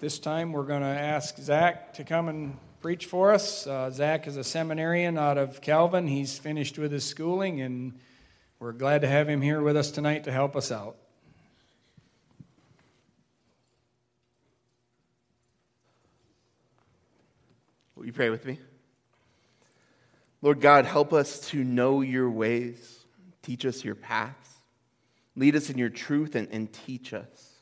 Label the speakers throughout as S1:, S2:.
S1: This time we're going to ask Zach to come and preach for us. Uh, Zach is a seminarian out of Calvin. He's finished with his schooling, and we're glad to have him here with us tonight to help us out.
S2: Will you pray with me? Lord God, help us to know your ways, teach us your paths, lead us in your truth, and, and teach us.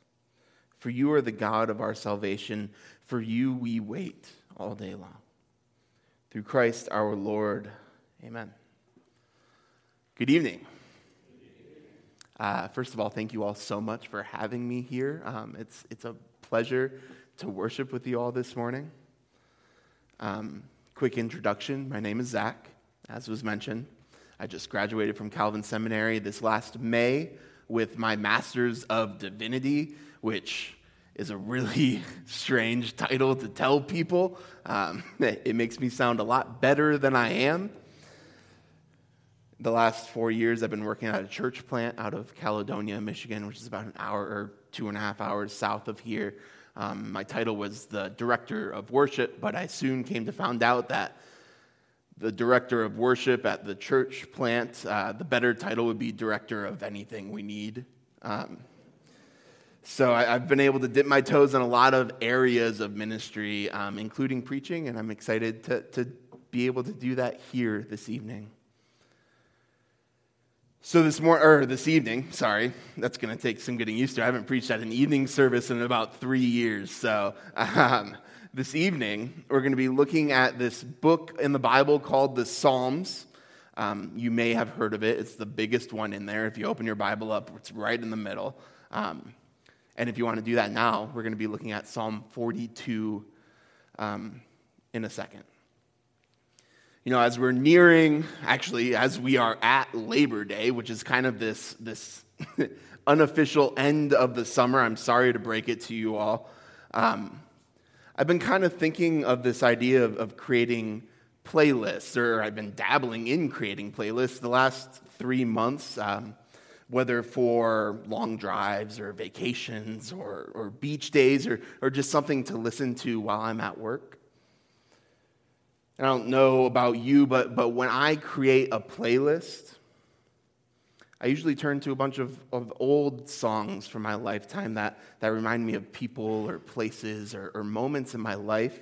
S2: For you are the God of our salvation. For you we wait all day long. Through Christ our Lord. Amen. Good evening. Uh, first of all, thank you all so much for having me here. Um, it's, it's a pleasure to worship with you all this morning. Um, quick introduction my name is Zach, as was mentioned. I just graduated from Calvin Seminary this last May with my Master's of Divinity which is a really strange title to tell people. Um, it makes me sound a lot better than I am. The last four years, I've been working at a church plant out of Caledonia, Michigan, which is about an hour or two and a half hours south of here. Um, my title was the director of worship, but I soon came to find out that the director of worship at the church plant, uh, the better title would be director of anything we need. Um, so I, have been able to dip my toes in a lot of areas of ministry, um, including preaching, and I'm excited to, to be able to do that here this evening. So this morning, or this evening, sorry, that's going to take some getting used to. I haven't preached at an evening service in about three years. So um, this evening, we're going to be looking at this book in the Bible called the Psalms. Um, you may have heard of it. It's the biggest one in there. If you open your Bible up, it's right in the middle. Um, and if you want to do that now, we're going to be looking at Psalm 42 um, in a second. You know, as we're nearing, actually, as we are at Labor Day, which is kind of this, this unofficial end of the summer, I'm sorry to break it to you all. Um, I've been kind of thinking of this idea of, of creating playlists, or I've been dabbling in creating playlists the last three months. Um, whether for long drives or vacations or, or beach days or, or just something to listen to while I'm at work. I don't know about you, but, but when I create a playlist, I usually turn to a bunch of, of old songs from my lifetime that, that remind me of people or places or, or moments in my life.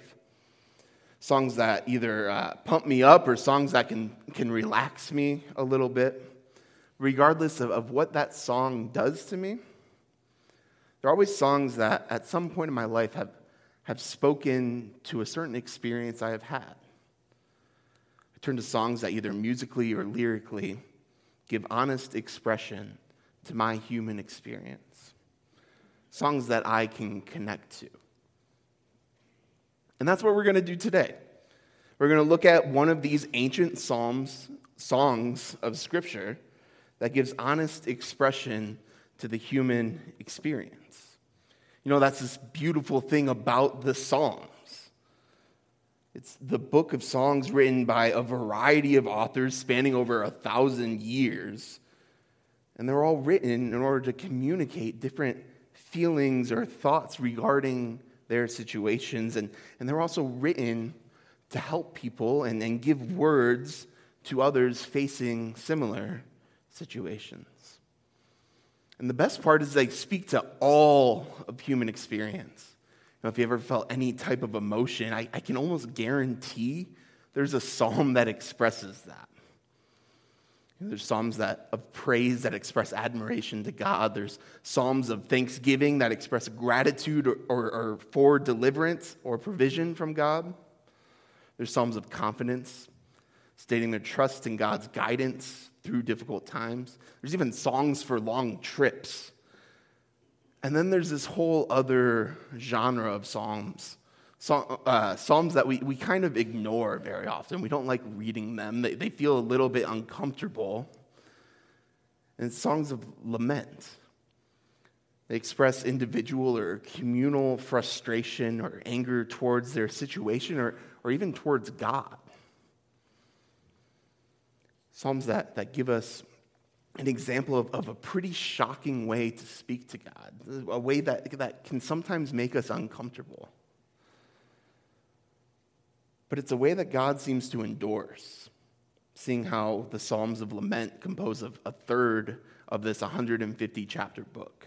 S2: Songs that either uh, pump me up or songs that can, can relax me a little bit regardless of, of what that song does to me, there are always songs that at some point in my life have, have spoken to a certain experience I have had. I turn to songs that either musically or lyrically give honest expression to my human experience, songs that I can connect to. And that's what we're going to do today. We're going to look at one of these ancient psalms, songs of Scripture that gives honest expression to the human experience. You know, that's this beautiful thing about the Psalms. It's the book of songs written by a variety of authors spanning over a thousand years. And they're all written in order to communicate different feelings or thoughts regarding their situations. And, and they're also written to help people and, and give words to others facing similar situations. And the best part is they speak to all of human experience. You know, if you ever felt any type of emotion, I, I can almost guarantee there's a psalm that expresses that. You know, there's psalms that, of praise that express admiration to God. There's psalms of thanksgiving that express gratitude or, or, or for deliverance or provision from God. There's psalms of confidence, stating their trust in God's guidance through difficult times. There's even songs for long trips. And then there's this whole other genre of psalms, uh, psalms that we, we kind of ignore very often. We don't like reading them, they, they feel a little bit uncomfortable. And songs of lament. They express individual or communal frustration or anger towards their situation or, or even towards God. Psalms that, that give us an example of, of a pretty shocking way to speak to God, a way that, that can sometimes make us uncomfortable. But it's a way that God seems to endorse, seeing how the Psalms of Lament compose of a third of this 150 chapter book.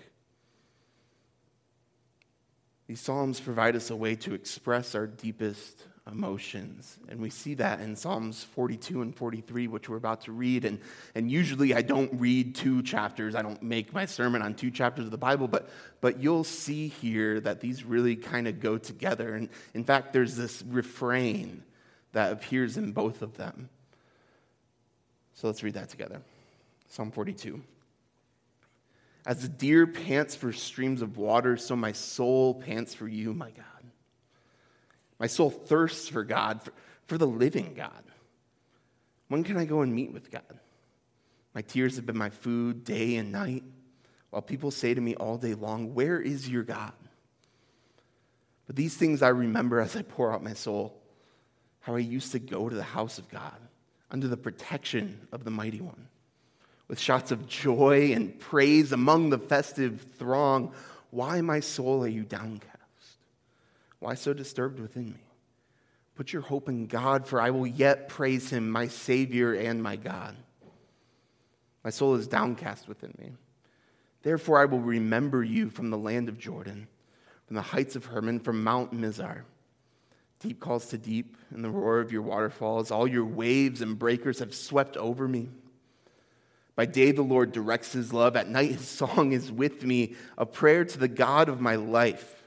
S2: These Psalms provide us a way to express our deepest emotions. And we see that in Psalms 42 and 43, which we're about to read. And, and usually I don't read two chapters, I don't make my sermon on two chapters of the Bible, but, but you'll see here that these really kind of go together. And in fact, there's this refrain that appears in both of them. So let's read that together. Psalm 42. As the deer pants for streams of water, so my soul pants for you, my God. My soul thirsts for God, for, for the living God. When can I go and meet with God? My tears have been my food day and night, while people say to me all day long, Where is your God? But these things I remember as I pour out my soul, how I used to go to the house of God under the protection of the mighty one, with shouts of joy and praise among the festive throng. Why, my soul, are you downcast? Why so disturbed within me? Put your hope in God, for I will yet praise him, my Savior and my God. My soul is downcast within me. Therefore, I will remember you from the land of Jordan, from the heights of Hermon, from Mount Mizar. Deep calls to deep and the roar of your waterfalls. All your waves and breakers have swept over me. By day, the Lord directs his love. At night, his song is with me, a prayer to the God of my life.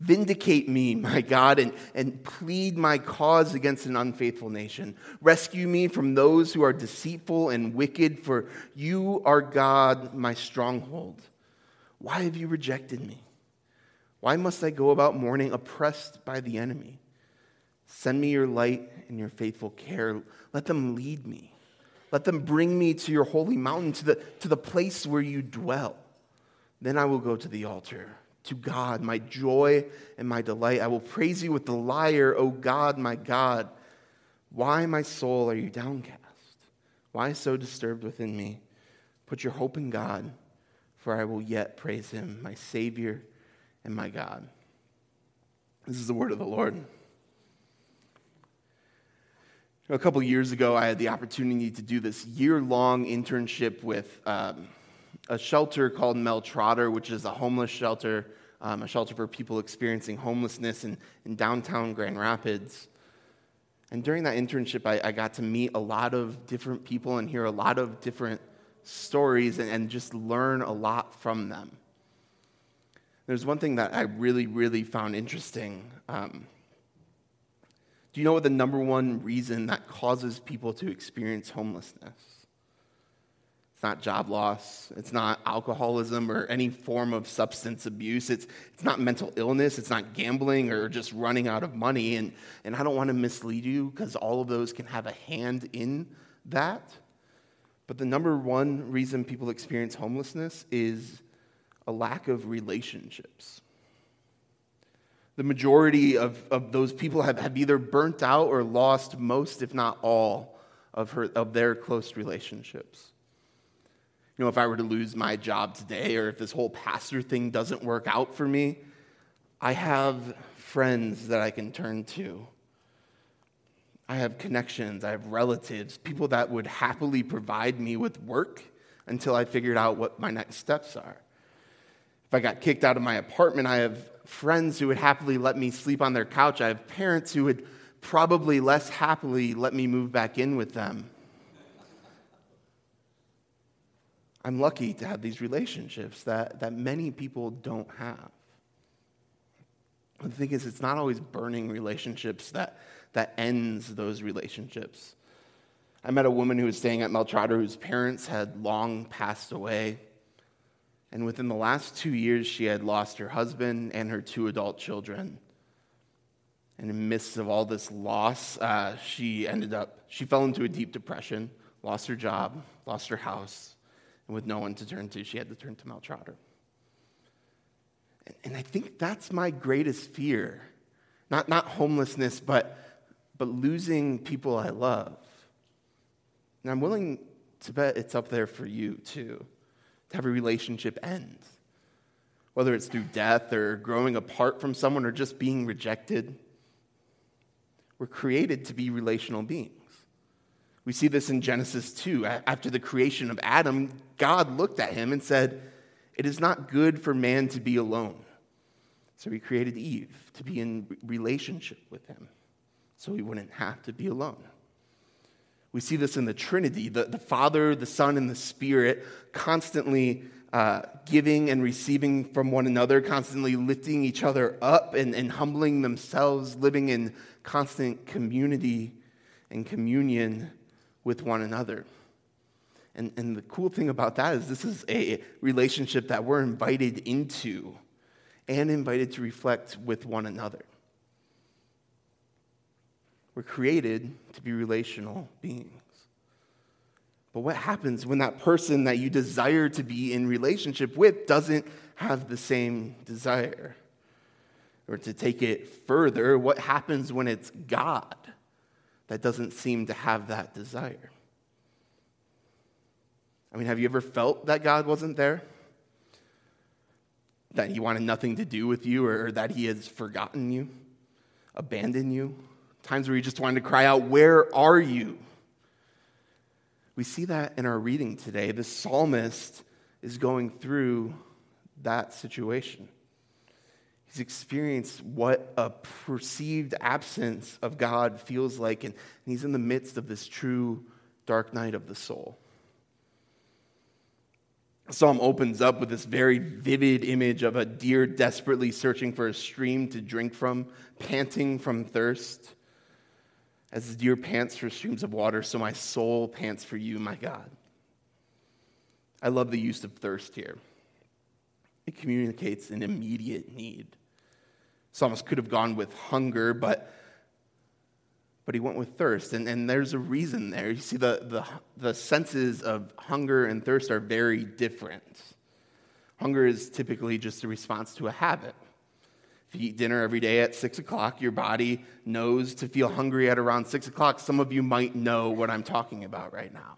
S2: Vindicate me, my God, and, and plead my cause against an unfaithful nation. Rescue me from those who are deceitful and wicked, for you are God, my stronghold. Why have you rejected me? Why must I go about mourning, oppressed by the enemy? Send me your light and your faithful care. Let them lead me. Let them bring me to your holy mountain, to the, to the place where you dwell. Then I will go to the altar to God, my joy and my delight. I will praise you with the lyre, O God, my God. Why, my soul, are you downcast? Why so disturbed within me? Put your hope in God, for I will yet praise him, my Savior and my God. This is the word of the Lord. A couple years ago, I had the opportunity to do this year long internship with um, a shelter called Mel Trotter, which is a homeless shelter um, a shelter for people experiencing homelessness in, in downtown Grand Rapids. And during that internship, I, I, got to meet a lot of different people and hear a lot of different stories and, and just learn a lot from them. There's one thing that I really, really found interesting. Um, do you know what the number one reason that causes people to experience homelessness? It's not job loss. It's not alcoholism or any form of substance abuse. It's, it's not mental illness. It's not gambling or just running out of money. And, and I don't want to mislead you because all of those can have a hand in that. But the number one reason people experience homelessness is a lack of relationships. The majority of, of those people have, have either burnt out or lost most, if not all, of, her, of their close relationships. You know, if I were to lose my job today or if this whole pastor thing doesn't work out for me, I have friends that I can turn to. I have connections, I have relatives, people that would happily provide me with work until I figured out what my next steps are. If I got kicked out of my apartment, I have friends who would happily let me sleep on their couch. I have parents who would probably less happily let me move back in with them. I'm lucky to have these relationships that, that many people don't have. The thing is, it's not always burning relationships that, that ends those relationships. I met a woman who was staying at Mel Trotter whose parents had long passed away. And within the last two years, she had lost her husband and her two adult children. And in the midst of all this loss, uh, she ended up, she fell into a deep depression, lost her job, lost her house, and with no one to turn to, she had to turn to Mel Trotter. And, and I think that's my greatest fear. Not, not homelessness, but, but losing people I love. And I'm willing to bet it's up there for you too, to have a relationship end. Whether it's through death or growing apart from someone or just being rejected. We're created to be relational beings. We see this in Genesis 2. After the creation of Adam, God looked at him and said, It is not good for man to be alone. So he created Eve to be in relationship with him so he wouldn't have to be alone. We see this in the Trinity the, the Father, the Son, and the Spirit constantly uh, giving and receiving from one another, constantly lifting each other up and, and humbling themselves, living in constant community and communion with one another. And, and the cool thing about that is, this is a relationship that we're invited into and invited to reflect with one another. We're created to be relational beings. But what happens when that person that you desire to be in relationship with doesn't have the same desire? Or to take it further, what happens when it's God that doesn't seem to have that desire? I mean, have you ever felt that God wasn't there? That he wanted nothing to do with you or, that he has forgotten you, abandoned you? Times where you just wanted to cry out, Where are you? We see that in our reading today. The psalmist is going through that situation. He's experienced what a perceived absence of God feels like, and he's in the midst of this true dark night of the soul. The psalm opens up with this very vivid image of a deer desperately searching for a stream to drink from, panting from thirst. As the deer pants for streams of water, so my soul pants for you, my God. I love the use of thirst here. It communicates an immediate need. Psalmist could have gone with hunger, but, but he went with thirst. And, and there's a reason there. You see, the, the, the senses of hunger and thirst are very different. Hunger is typically just a response to a habit. If you eat dinner every day at six o'clock, your body knows to feel hungry at around six o'clock. Some of you might know what I'm talking about right now.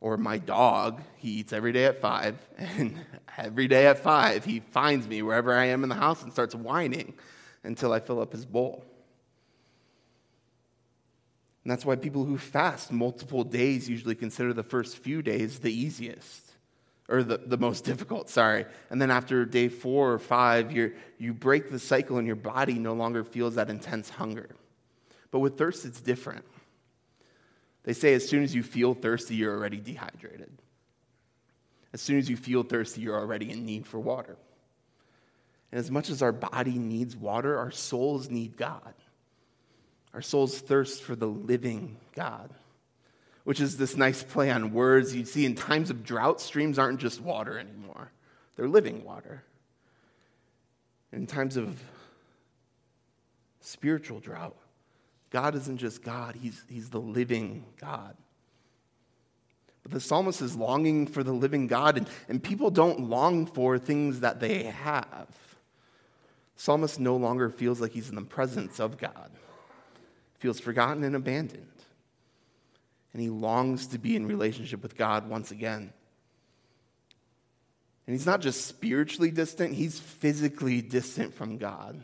S2: Or my dog, he eats every day at five, and every day at five, he finds me wherever I am in the house and starts whining until I fill up his bowl. And that's why people who fast multiple days usually consider the first few days the easiest or the, the most difficult, sorry. And then after day four or five, you you break the cycle and your body no longer feels that intense hunger. But with thirst, it's different. They say as soon as you feel thirsty, you're already dehydrated. As soon as you feel thirsty, you're already in need for water. And as much as our body needs water, our souls need God. Our souls thirst for the living God which is this nice play on words. You see, in times of drought, streams aren't just water anymore, they're living water. In times of spiritual drought, God isn't just God, He's, he's the living God. But the psalmist is longing for the living God, and, and people don't long for things that they have. The Psalmist no longer feels like he's in the presence of God, feels forgotten and abandoned and he longs to be in relationship with God once again. And he's not just spiritually distant, he's physically distant from God.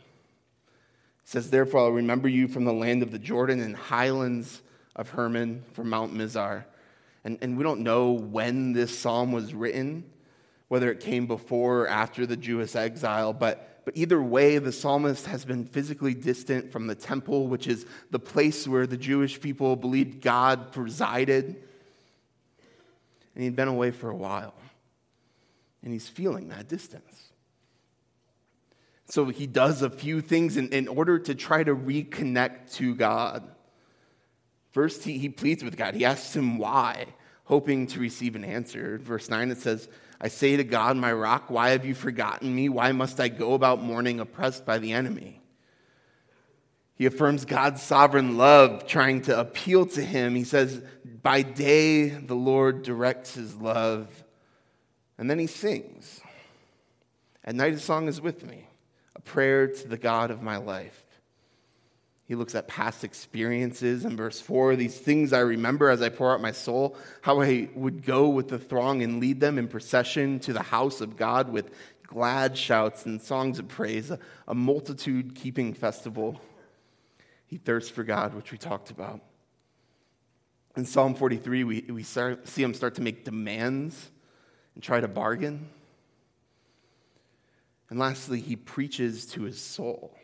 S2: Says, Therefore, I'll remember you from the land of the Jordan and highlands of Hermon from Mount Mizar. And, and we don't know when this psalm was written, whether it came before or after the Jewish exile, but but either way, the psalmist has been physically distant from the temple, which is the place where the Jewish people believed God presided. And he'd been away for a while. And he's feeling that distance. So he does a few things in, in order to try to reconnect to God. First, he, he pleads with God. He asks him why. hoping to receive an answer. Verse 9 it says, I say to God, my rock, why have you forgotten me? Why must I go about mourning oppressed by the enemy? He affirms God's sovereign love, trying to appeal to him. He says, By day the Lord directs his love. And then he sings. At night his song is with me, prayer to the God of my life. He looks at past experiences in verse 4 these things I remember as I pour out my soul, how I would go with the throng and lead them in procession to the house of God with glad shouts and songs of praise, a, multitude keeping festival. He thirsts for God, which we talked about. In Psalm 43, we, we start, see him start to make demands and try to bargain. And lastly, he preaches to his soul.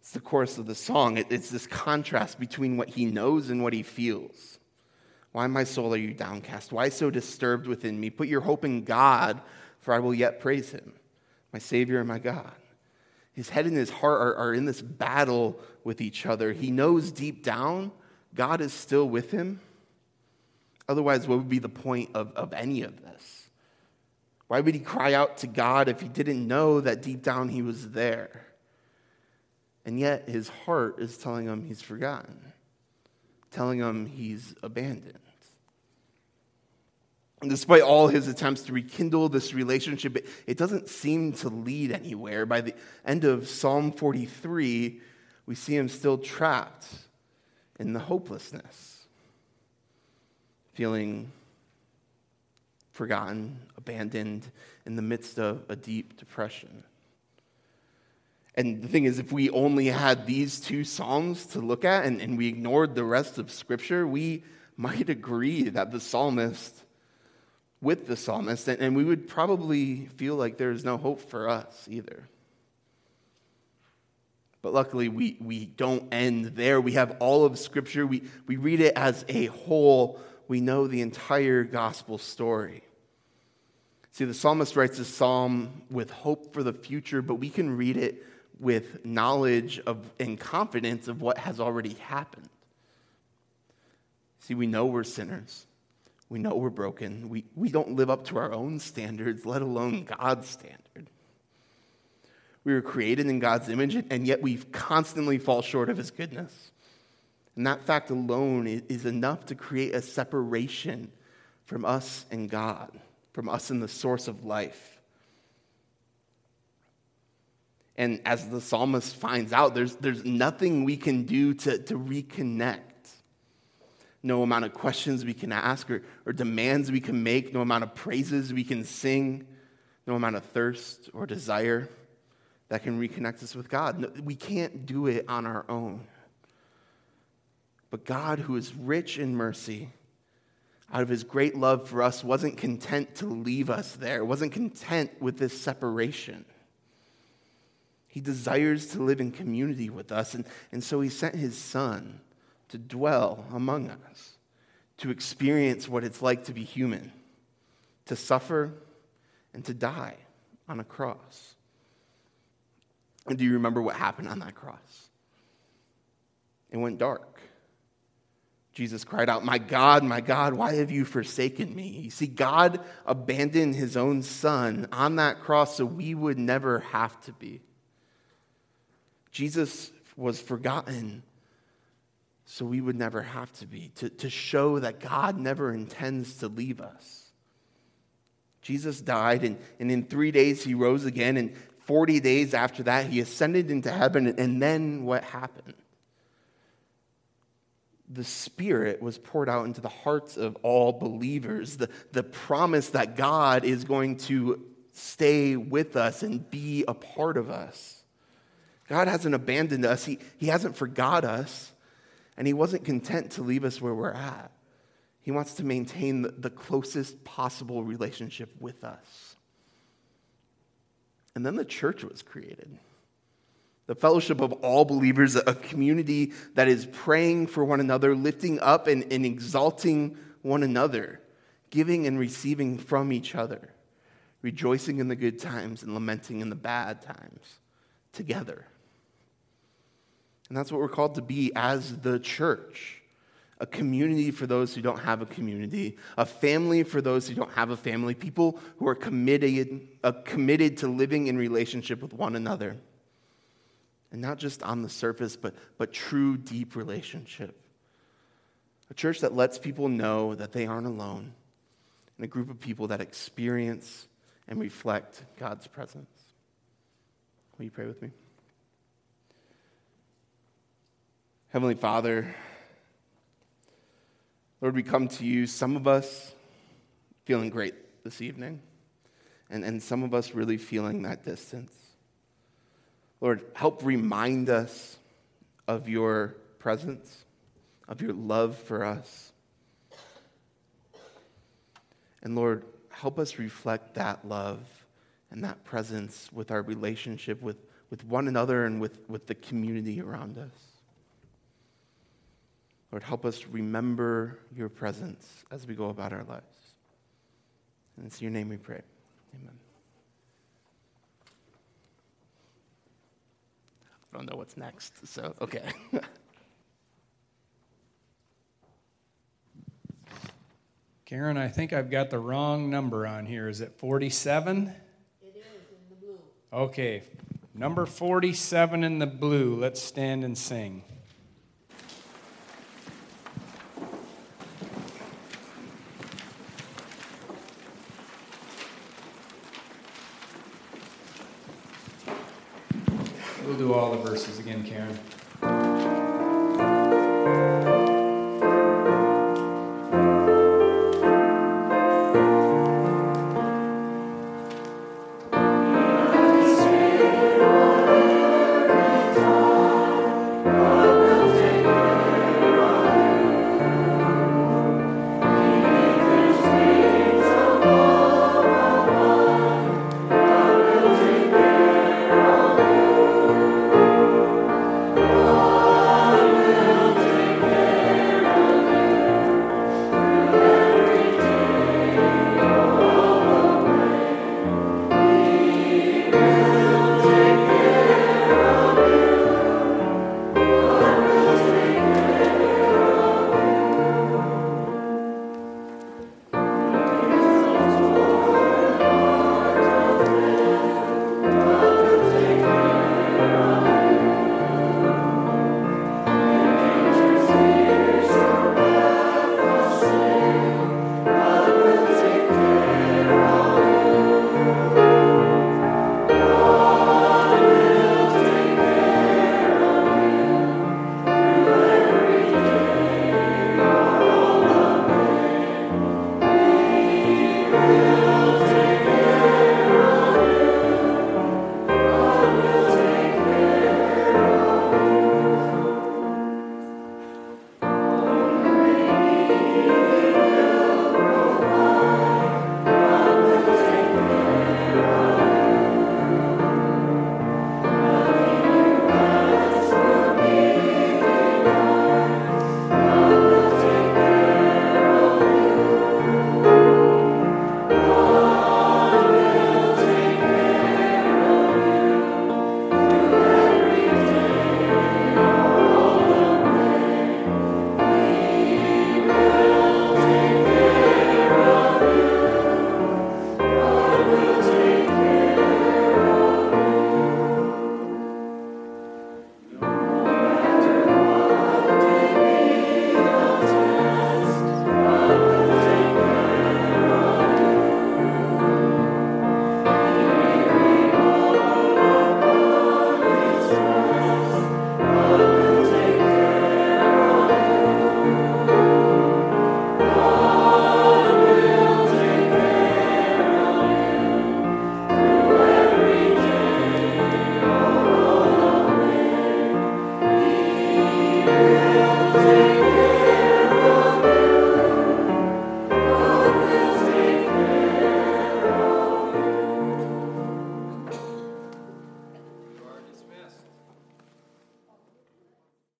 S2: It's the chorus of the song. it's this contrast between what he knows and what he feels. Why, my soul, are you downcast? Why so disturbed within me? Put your hope in God, for I will yet praise him, my Savior and my God. His head and his heart are, are in this battle with each other. He knows deep down God is still with him. Otherwise, what would be the point of, of any of this? Why would he cry out to God if he didn't know that deep down he was there? And yet his heart is telling him he's forgotten, telling him he's abandoned. And despite all his attempts to rekindle this relationship, it, it doesn't seem to lead anywhere. By the end of Psalm 43, we see him still trapped in the hopelessness, feeling forgotten, abandoned in the midst of a deep depression. And the thing is, if we only had these two Psalms to look at and, and we ignored the rest of Scripture, we might agree that the psalmist, with the psalmist, and, and we would probably feel like there's no hope for us either. But luckily, we, we don't end there. We have all of Scripture, we, we read it as a whole, we know the entire gospel story. See, the psalmist writes this psalm with hope for the future, but we can read it with knowledge of and confidence of what has already happened. See, we know we're sinners. We know we're broken. We, we don't live up to our own standards, let alone God's standard. We were created in God's image, and yet we constantly fall short of His goodness. And that fact alone is enough to create a separation from us and God, from us and the source of life. And as the psalmist finds out, there's, there's nothing we can do to, to reconnect. No amount of questions we can ask or, or demands we can make, no amount of praises we can sing, no amount of thirst or desire that can reconnect us with God. No, we can't do it on our own. But God, who is rich in mercy, out of his great love for us, wasn't content to leave us there, wasn't content with this separation. He desires to live in community with us. And, and so he sent his son to dwell among us, to experience what it's like to be human, to suffer, and to die on a cross. And do you remember what happened on that cross? It went dark. Jesus cried out, My God, my God, why have you forsaken me? You see, God abandoned his own son on that cross so we would never have to be. Jesus was forgotten so we would never have to be, to, to show that God never intends to leave us. Jesus died, and, and in three days he rose again, and 40 days after that he ascended into heaven, and then what happened? The Spirit was poured out into the hearts of all believers. The, the promise that God is going to stay with us and be a part of us. God hasn't abandoned us, He, he hasn't forgot us, and He wasn't content to leave us where we're at. He wants to maintain the, the closest possible relationship with us. And then the church was created. The fellowship of all believers, a community that is praying for one another, lifting up and, and exalting one another, giving and receiving from each other, rejoicing in the good times and lamenting in the bad times together. And that's what we're called to be as the church a community for those who don't have a community, a family for those who don't have a family, people who are committed, uh, committed to living in relationship with one another. And not just on the surface, but, but true, deep relationship. A church that lets people know that they aren't alone, and a group of people that experience and reflect God's presence. Will you pray with me? Heavenly Father, Lord, we come to you, some of us feeling great this evening, and, and some of us really feeling that distance. Lord, help remind us of your presence, of your love for us. And Lord, help us reflect that love and that presence with our relationship with, with one another and with, with the community around us. Lord, help us remember your presence as we go about our lives. And it's your name we pray. Amen. I don't know what's next, so okay.
S1: Karen, I think I've got the wrong number on here. Is it 47?
S3: It is in the blue.
S1: Okay, number 47 in the blue. Let's stand and sing. We'll do all the verses again, Karen.